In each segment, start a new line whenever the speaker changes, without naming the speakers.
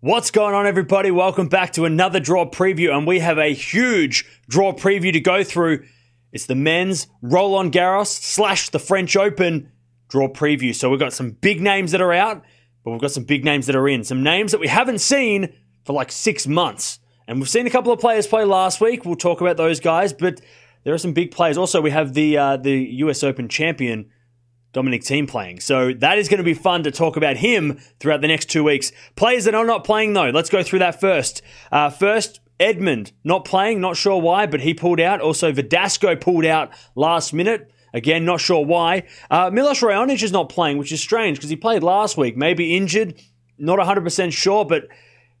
What's going on, everybody? Welcome back to another draw preview, and we have a huge draw preview to go through. It's the men's Roland Garros slash the French Open draw preview. So we've got some big names that are out, but we've got some big names that are in. Some names that we haven't seen for like six months. And we've seen a couple of players play last week. We'll talk about those guys, but there are some big players. Also, we have the uh, the US Open champion Dominic Thiem playing. So that is going to be fun to talk about him throughout the next two weeks. Players that are not playing though, let's go through that first. Uh, first, Edmund not playing, not sure why, but he pulled out. Also, Verdasco pulled out last minute. Again, not sure why. Uh, Milos Raonic is not playing, which is strange because he played last week. Maybe injured, not 100% sure, but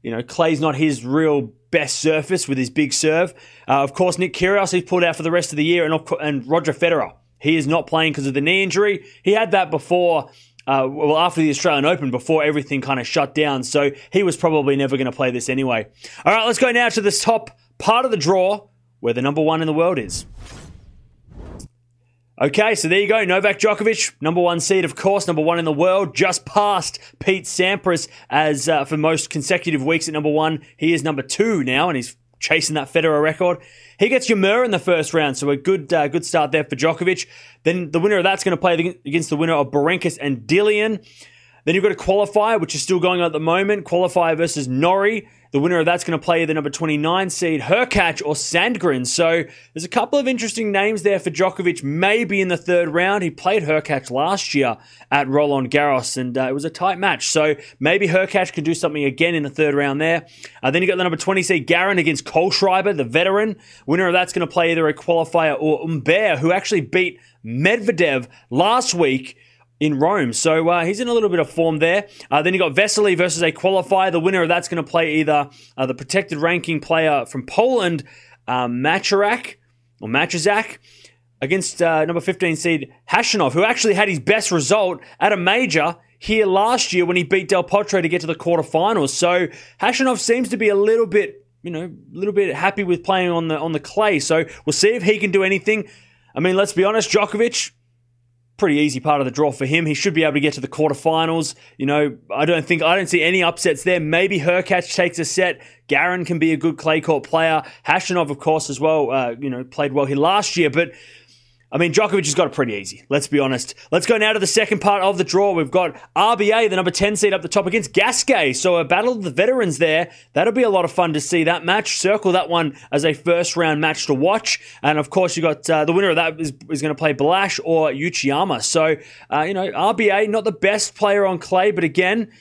you know, clay's not his real best surface with his big serve. Uh, of course, Nick Kyrgios, he's pulled out for the rest of the year, and, and Roger Federer he is not playing because of the knee injury. He had that before, uh, well, after the Australian Open, before everything kind of shut down. So he was probably never going to play this anyway. All right, let's go now to this top part of the draw where the number one in the world is. Okay, so there you go. Novak Djokovic, number one seed, of course, number one in the world, just past Pete Sampras as uh, for most consecutive weeks at number one. He is number two now, and he's chasing that Federer record. He gets Ymer in the first round, so a good uh, good start there for Djokovic. Then the winner of that's going to play against the winner of Berankis and Dellien. Then you've got a qualifier, which is still going on at the moment. Qualifier versus Norrie. The winner of that's going to play the number 29 seed, Hurkacz or Sandgren. So there's a couple of interesting names there for Djokovic, maybe in the third round. He played Hurkacz last year at Roland Garros, and uh, it was a tight match. So maybe Hurkacz can do something again in the third round there. Uh, then you got the number 20 seed, Garin against Kohlschreiber, the veteran. Winner of that's going to play either a qualifier or Humbert, who actually beat Medvedev last week in Rome. So uh, he's in a little bit of form there. Uh, then you got Vesely versus a qualifier. The winner of that's going to play either uh, the protected ranking player from Poland, uh, Macharak or Machazak, against uh, number 15 seed Khachanov, who actually had his best result at a major here last year when he beat Del Potro to get to the quarterfinals. So Khachanov seems to be a little bit, you know, a little bit happy with playing on the on the clay. So we'll see if he can do anything. I mean, let's be honest, Djokovic, pretty easy part of the draw for him. He should be able to get to the quarterfinals. You know, I don't think I don't see any upsets there. Maybe Hurkacz takes a set. Garin can be a good clay court player. Khachanov, of course, as well. Uh, you know, played well here last year, but I mean, Djokovic has got it pretty easy. Let's be honest. Let's go now to the second part of the draw. We've got RBA, the number 10 seed up the top against Gasquet. So a battle of the veterans there. That'll be a lot of fun to see that match. Circle that one as a first round match to watch. And of course, you got uh, the winner of that is, is going to play Balazs or Uchiyama. So, uh, you know, RBA, not the best player on clay, but again,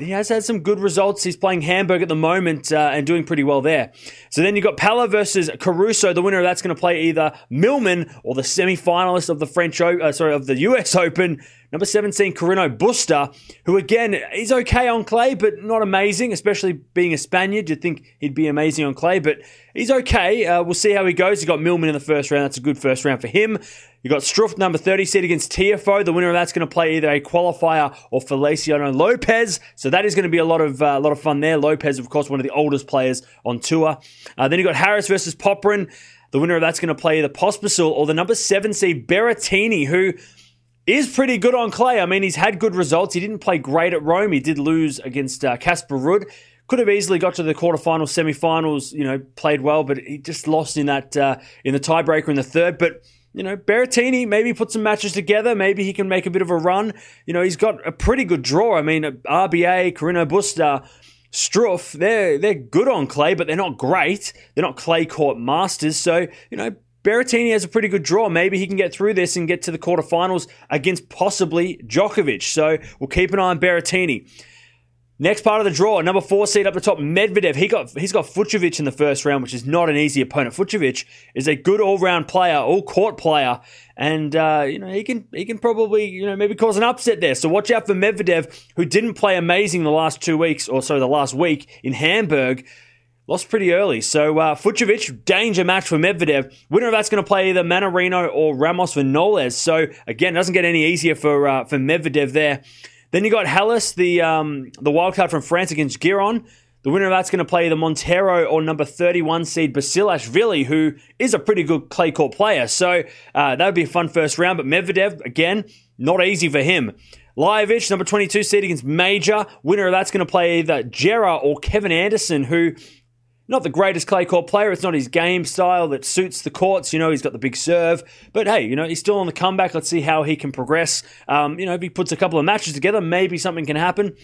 he has had some good results. He's playing Hamburg at the moment uh, and doing pretty well there. So then you've got Pella versus Caruso. The winner of that's going to play either Milman or the semi-finalist of the French, uh, sorry, of the US Open, number 17, Carreno Busta, who again is okay on clay, but not amazing, especially being a Spaniard. You'd think he'd be amazing on clay, but he's okay. Uh, we'll see how he goes. He got Milman in the first round. That's a good first round for him. You got Struff, number 30 seed against TFO. The winner of that's going to play either a qualifier or Feliciano Lopez. So that is going to be a lot of uh, a lot of fun there. Lopez, of course, one of the oldest players on tour. Uh, then you got Harris versus Popyrin. The winner of that's going to play either Pospisil or the number seven seed Berrettini, who is pretty good on clay. I mean, he's had good results. He didn't play great at Rome. He did lose against uh, Casper Ruud. Could have easily got to the quarterfinals, semifinals. You know, played well, but he just lost in that uh, in the tiebreaker in the third. But you know, Berrettini maybe put some matches together. Maybe he can make a bit of a run. You know, he's got a pretty good draw. I mean, RBA, Carreno Busta, Struff, they're they're good on clay, but they're not great. They're not clay court masters. So you know, Berrettini has a pretty good draw. Maybe he can get through this and get to the quarterfinals against possibly Djokovic. So we'll keep an eye on Berrettini. Next part of the draw, number four seed up the top, Medvedev. He got he's got Fucsovics in the first round, which is not an easy opponent. Fucsovics is a good all round player, all court player, and uh, you know he can he can probably you know maybe cause an upset there. So watch out for Medvedev, who didn't play amazing the last two weeks, or so the last week in Hamburg. Lost pretty early. So uh, danger match for Medvedev. Winner of that's going to play either Mannarino or Ramos Viñolas. So again, it doesn't get any easier for uh, for Medvedev there. Then you got Halys, the um, the wild card from France against Giron. The winner of that's going to play the Montero or number 31 seed Basilashvili, who is a pretty good clay court player. So uh, that would be a fun first round. But Medvedev, again, not easy for him. Lajovic, number 22 seed against Major. Winner of that's going to play either Jera or Kevin Anderson, who not the greatest clay court player. It's not his game style that suits the courts. You know, he's got the big serve. But hey, you know, he's still on the comeback. Let's see how he can progress. Um, you know, if he puts a couple of matches together, maybe something can happen.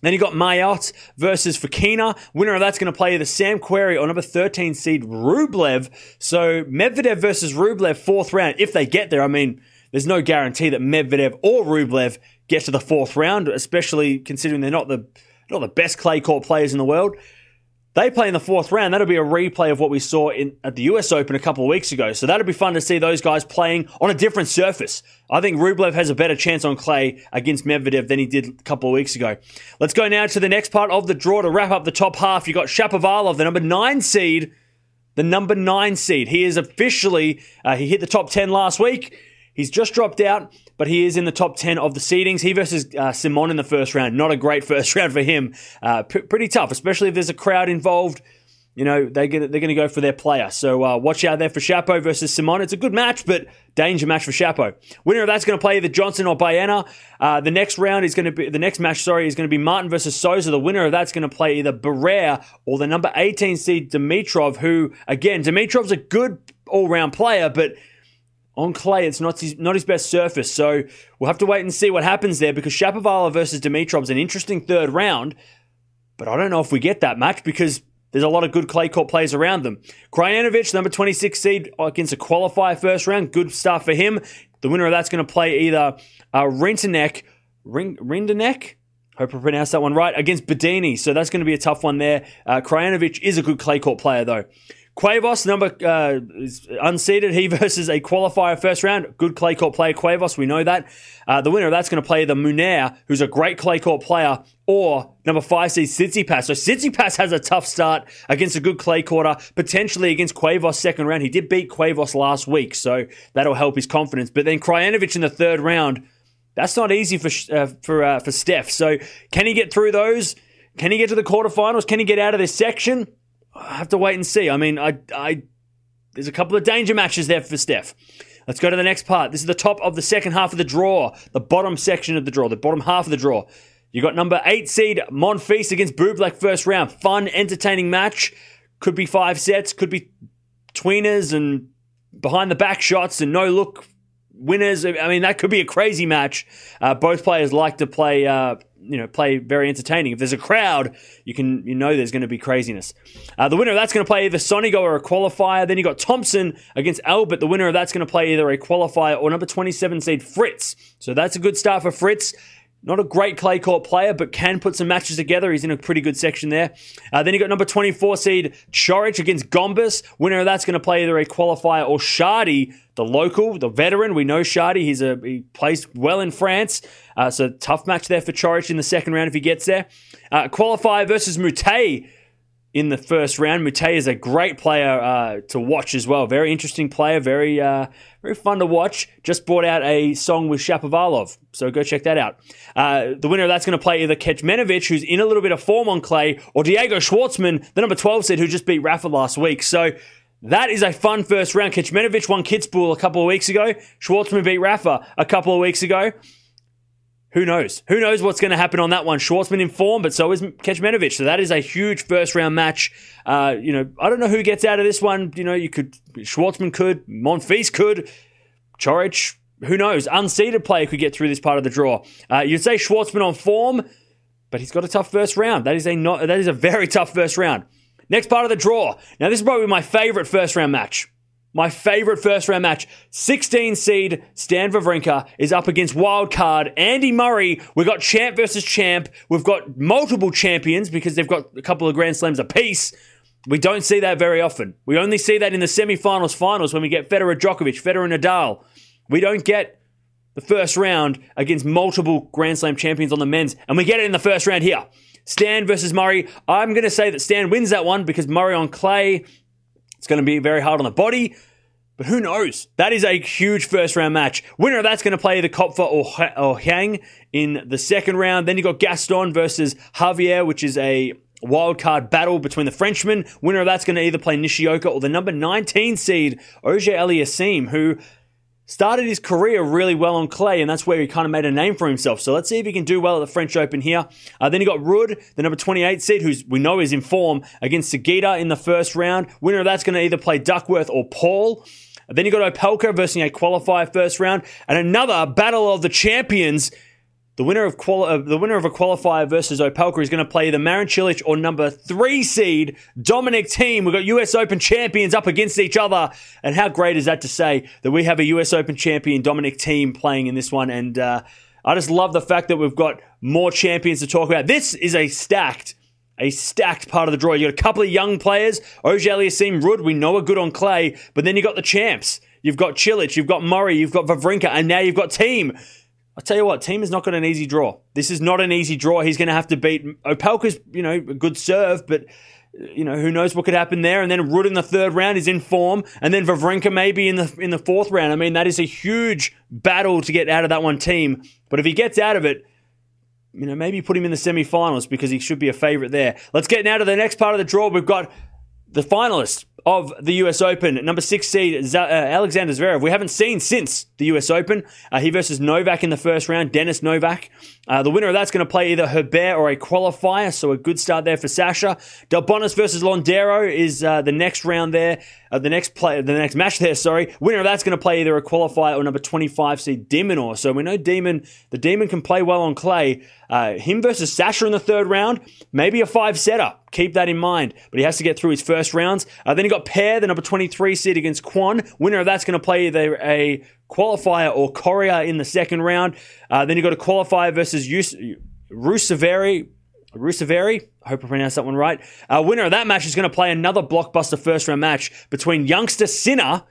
Then you got Mayot versus Fokina. Winner of that's going to play the Sam Querrey or number 13 seed Rublev. So Medvedev versus Rublev, fourth round. If they get there, I mean, there's no guarantee that Medvedev or Rublev get to the fourth round, especially considering they're not the not the best clay court players in the world. They play in the fourth round. That'll be a replay of what we saw in, at the US Open a couple of weeks ago. So that'll be fun to see those guys playing on a different surface. I think Rublev has a better chance on clay against Medvedev than he did a couple of weeks ago. Let's go now to the next part of the draw to wrap up the top half. You got Shapovalov, the number nine seed. The number nine seed. He is officially, uh, he hit the top 10 last week. He's just dropped out, but he is in the top 10 of the seedings. He versus uh, Simon in the first round. Not a great first round for him. Uh, p- pretty tough, especially if there's a crowd involved. You know, they're going they're gonna go for their player. So uh, watch out there for Shapo versus Simon. It's a good match, but danger match for Shapo. Winner of that's going to play either Johnson or Baena. Uh, the next round is going to be, the next match, sorry, is going to be Martin versus Sousa. The winner of that's going to play either Barrère or the number 18 seed Dimitrov, who, again, Dimitrov's a good all round player, but on clay, it's not his, not his best surface. So we'll have to wait and see what happens there because Shapovalov versus Dimitrov's an interesting third round. But I don't know if we get that match because there's a lot of good clay court players around them. Krajinovic, number 26 seed against a qualifier first round. Good stuff for him. The winner of that's going to play either uh, Rintanek, Rindanek, Hope I pronounced that one right. Against Bedene. So that's going to be a tough one there. Uh, Krajinovic is a good clay court player, though. Cuevas, number uh, is unseeded. He versus a qualifier first round. Good clay court player, Cuevas. We know that. Uh, the winner of that's going to play the Munar, who's a great clay court player, or number five seed Tsitsipas. So Tsitsipas has a tough start against a good clay quarter, potentially against Cuevas second round. He did beat Cuevas last week, so that'll help his confidence. But then Krajinovic in the third round. That's not easy for uh, for uh, for Stef. So can he get through those? Can he get to the quarterfinals? Can he get out of this section? I have to wait and see. I mean, I, I, there's a couple of danger matches there for Stef. Let's go to the next part. This is the top of the second half of the draw, the bottom section of the draw, the bottom half of the draw. You got number eight seed Monfils against Bublik first round. Fun, entertaining match. Could be five sets, could be tweeners and behind the back shots and no look winners. I mean, that could be a crazy match. Uh, both players like to play, uh, you know, play very entertaining. If there's a crowd, you can, you know, there's going to be craziness. Uh, the winner of that's going to play either Sonego or a qualifier. Then you got Thompson against Albert. The winner of that's going to play either a qualifier or number 27 seed Fritz. So that's a good start for Fritz. Not a great clay court player, but can put some matches together. He's in a pretty good section there. Uh, then you got number 24 seed Coric against Gombos. Winner of that's going to play either a qualifier or Chardy, the local, the veteran. We know Chardy. He's a he plays well in France. Uh, so tough match there for Coric in the second round if he gets there. Uh, qualifier versus Mute in the first round. Mute is a great player uh, to watch as well. Very interesting player. Very uh, very fun to watch. Just brought out a song with Shapovalov, so go check that out. Uh, the winner of that's going to play either Kecmanovic, who's in a little bit of form on clay, or Diego Schwartzman, the number 12 seed, who just beat Rafa last week. So that is a fun first round. Kecmanovic won Kitzbühel a couple of weeks ago. Schwartzman beat Rafa a couple of weeks ago. Who knows? Who knows what's going to happen on that one? Schwartzman in form, but so is Kecmanovic. So that is a huge first round match. Uh, you know, I don't know who gets out of this one. You know, you could Schwartzman could, Monfils could, Coric. Who knows? Unseeded player could get through this part of the draw. Uh, you'd say Schwartzman on form, but he's got a tough first round. That is a not, that is a very tough first round. Next part of the draw. Now this is probably my favorite first round match. My favorite first round match. 16 seed Stan Wawrinka is up against wild card Andy Murray. We've got champ versus champ. We've got multiple champions because they've got a couple of Grand Slams apiece. We don't see that very often. We only see that in the semifinals, finals when we get Federer Djokovic, Federer Nadal. We don't get the first round against multiple Grand Slam champions on the men's, and we get it in the first round here. Stan versus Murray. I'm going to say that Stan wins that one because Murray on clay it's going to be very hard on the body, but who knows? That is a huge first round match. Winner of that's going to play the Koepfer or, or Hang in the second round. Then you got Gaston versus Janvier, which is a wild card battle between the Frenchmen. Winner of that's going to either play Nishioka or the number 19 seed Auger Aliassime, who started his career really well on clay, and that's where he kind of made a name for himself. So let's see if he can do well at the French Open here. Uh, then you got Ruud, the number 28 seed, who's we know is in form against Sugita in the first round. Winner of that's going to either play Duckworth or Paul. Then you got Opelka versus a qualifier first round, and another battle of the champions the winner of quali- uh, the winner of a qualifier versus Opelka is going to play the Marin Cilic or number three seed Dominic Thiem. We've got US Open champions up against each other, and how great is that to say that we have a US Open champion Dominic Thiem playing in this one? And uh, I just love the fact that we've got more champions to talk about. This is a stacked. A stacked part of the draw. You got a couple of young players. Auger-Aliassime, Ruud, we know are good on clay, but then you got the champs. You've got Cilic, you've got Murray, you've got Wawrinka, and now you've got Thiem. I tell you what, Thiem has not got an easy draw. This is not an easy draw. He's going to have to beat Opelka's, you know, a good serve, but you know who knows what could happen there. And then Ruud in the third round is in form, and then Wawrinka maybe in the in the fourth round. I mean, that is a huge battle to get out of that one Thiem. But if he gets out of it, you know, maybe put him in the semi-finals because he should be a favourite there. Let's get now to the next part of the draw. We've got the finalists of the US Open. Number six seed, Z- uh, Alexander Zverev. We haven't seen since the US Open. Uh, he versus Novak in the first round, Dennis Novak. Uh, the winner of that's going to play either Herbert or a qualifier, so a good start there for Sasha. Delbonis versus Londero is uh, the next round there, uh, the next play, the next match there. Sorry, winner of that's going to play either a qualifier or number twenty-five seed de Minaur. So we know Demon, the Demon can play well on clay. Uh, him versus Sasha in the third round, maybe a five setter. Keep that in mind. But he has to get through his first rounds. Uh, then he got Paire, the number twenty-three seed against Kwon. Winner of that's going to play either a qualifier or Coria in the second round. Uh, then you got a qualifier versus Ruusuvuori. Ruusuvuori, I hope I pronounced that one right. Uh, winner of that match is going to play another blockbuster first round match between youngster Sinner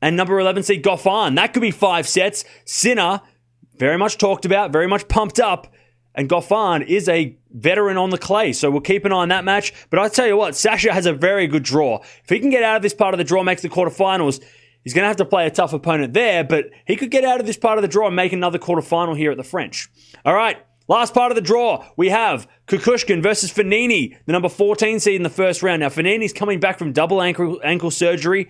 and number 11 seed Goffin. That could be five sets. Sinner, very much talked about, very much pumped up. And Goffin is a veteran on the clay, so we'll keep an eye on that match. But I tell you what, Sasha has a very good draw. If he can get out of this part of the draw, makes the quarterfinals, He's going to have to play a tough opponent there, but he could get out of this part of the draw and make another quarterfinal here at the French. All right, last part of the draw, we have Kukushkin versus Fognini, the number 14 seed in the first round. Now, Fognini's coming back from double ankle, ankle surgery.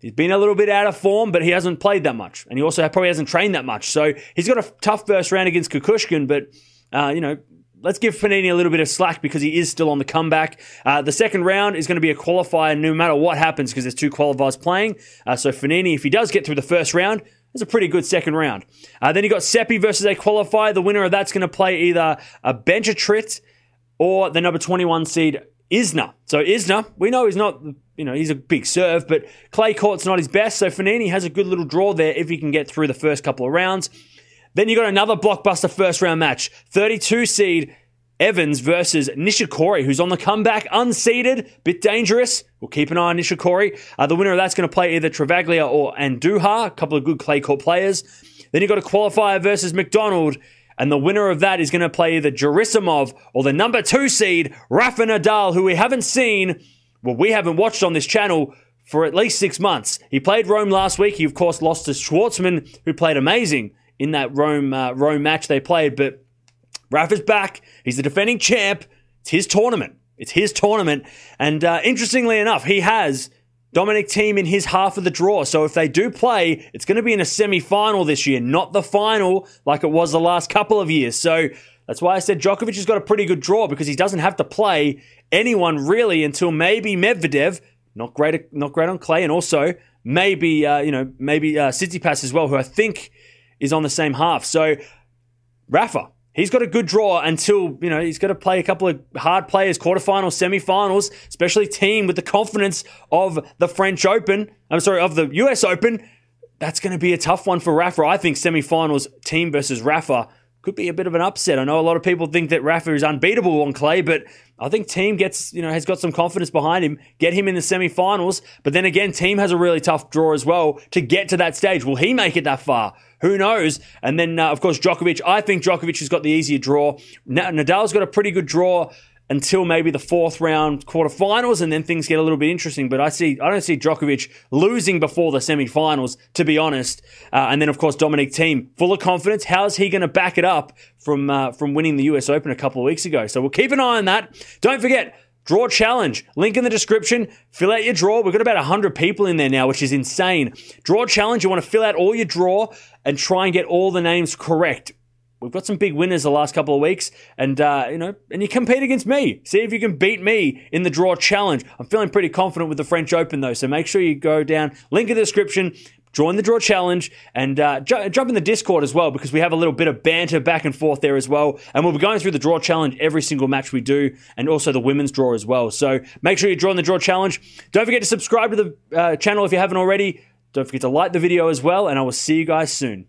He's been a little bit out of form, but he hasn't played that much. And he also probably hasn't trained that much. So he's got a tough first round against Kukushkin, but, uh, you know, let's give Fognini a little bit of slack because he is still on the comeback. Uh, the second round is going to be a qualifier no matter what happens because there's two qualifiers playing. Uh, so Fognini, if he does get through the first round, that's a pretty good second round. Uh, then you got Seppi versus a qualifier. The winner of that's going to play either a Benchetrit or the number 21 seed Isner. So Isner, we know he's not, you know, he's a big serve, but clay court's not his best. So Fognini has a good little draw there if he can get through the first couple of rounds. Then you got another blockbuster first round match 32 seed Evans versus Nishikori, who's on the comeback, unseeded, bit dangerous. We'll keep an eye on Nishikori. Uh, the winner of that's going to play either Travaglia or Andujar, a couple of good clay court players. Then you've got a qualifier versus McDonald, and the winner of that is going to play either Gerasimov or the number two seed, Rafa Nadal, who we haven't seen, well, we haven't watched on this channel for at least six months. He played Rome last week. He, of course, lost to Schwartzman, who played amazing in that Rome uh, Rome match they played. But Rafa's back. He's the defending champ. It's his tournament. It's his tournament. And uh, interestingly enough, he has Dominic Thiem in his half of the draw. So if they do play, it's going to be in a semi final this year, not the final like it was the last couple of years. So that's why I said Djokovic has got a pretty good draw because he doesn't have to play anyone really until maybe Medvedev, not great, not great on clay, and also maybe uh, you know maybe uh, as well, who I think is on the same half. So Rafa, he's got a good draw until, you know, he's got to play a couple of hard players, quarterfinals, semifinals, especially Thiem with the confidence of the French Open. I'm sorry, of the US Open. That's going to be a tough one for Rafa. I think semifinals Thiem versus Rafa could be a bit of an upset. I know a lot of people think that Rafa is unbeatable on clay, but I think Thiem gets, you know, has got some confidence behind him, get him in the semi-finals. But then again, Thiem has a really tough draw as well to get to that stage. Will he make it that far? Who knows? And then, uh, of course, Djokovic. I think Djokovic has got the easier draw. Nadal's got a pretty good draw until maybe the fourth round quarterfinals, and then things get a little bit interesting. But I see, I don't see Djokovic losing before the semifinals, to be honest. Uh, and then, of course, Dominic Thiem, full of confidence. How's he going to back it up from uh, from winning the U.S. Open a couple of weeks ago? So we'll keep an eye on that. Don't forget. Draw challenge. Link in the description. Fill out your draw. We've got about 100 people in there now, which is insane. Draw challenge. You want to fill out all your draw and try and get all the names correct. We've got some big winners the last couple of weeks, and uh, you know, and you compete against me. See if you can beat me in the draw challenge. I'm feeling pretty confident with the French Open though, so make sure you go down. Link in the description join the draw challenge and uh, ju- jump in the discord as well because we have a little bit of banter back and forth there as well and we'll be going through the draw challenge every single match we do and also the women's draw as well so make sure you join the draw challenge don't forget to subscribe to the uh, channel if you haven't already don't forget to like the video as well and i will see you guys soon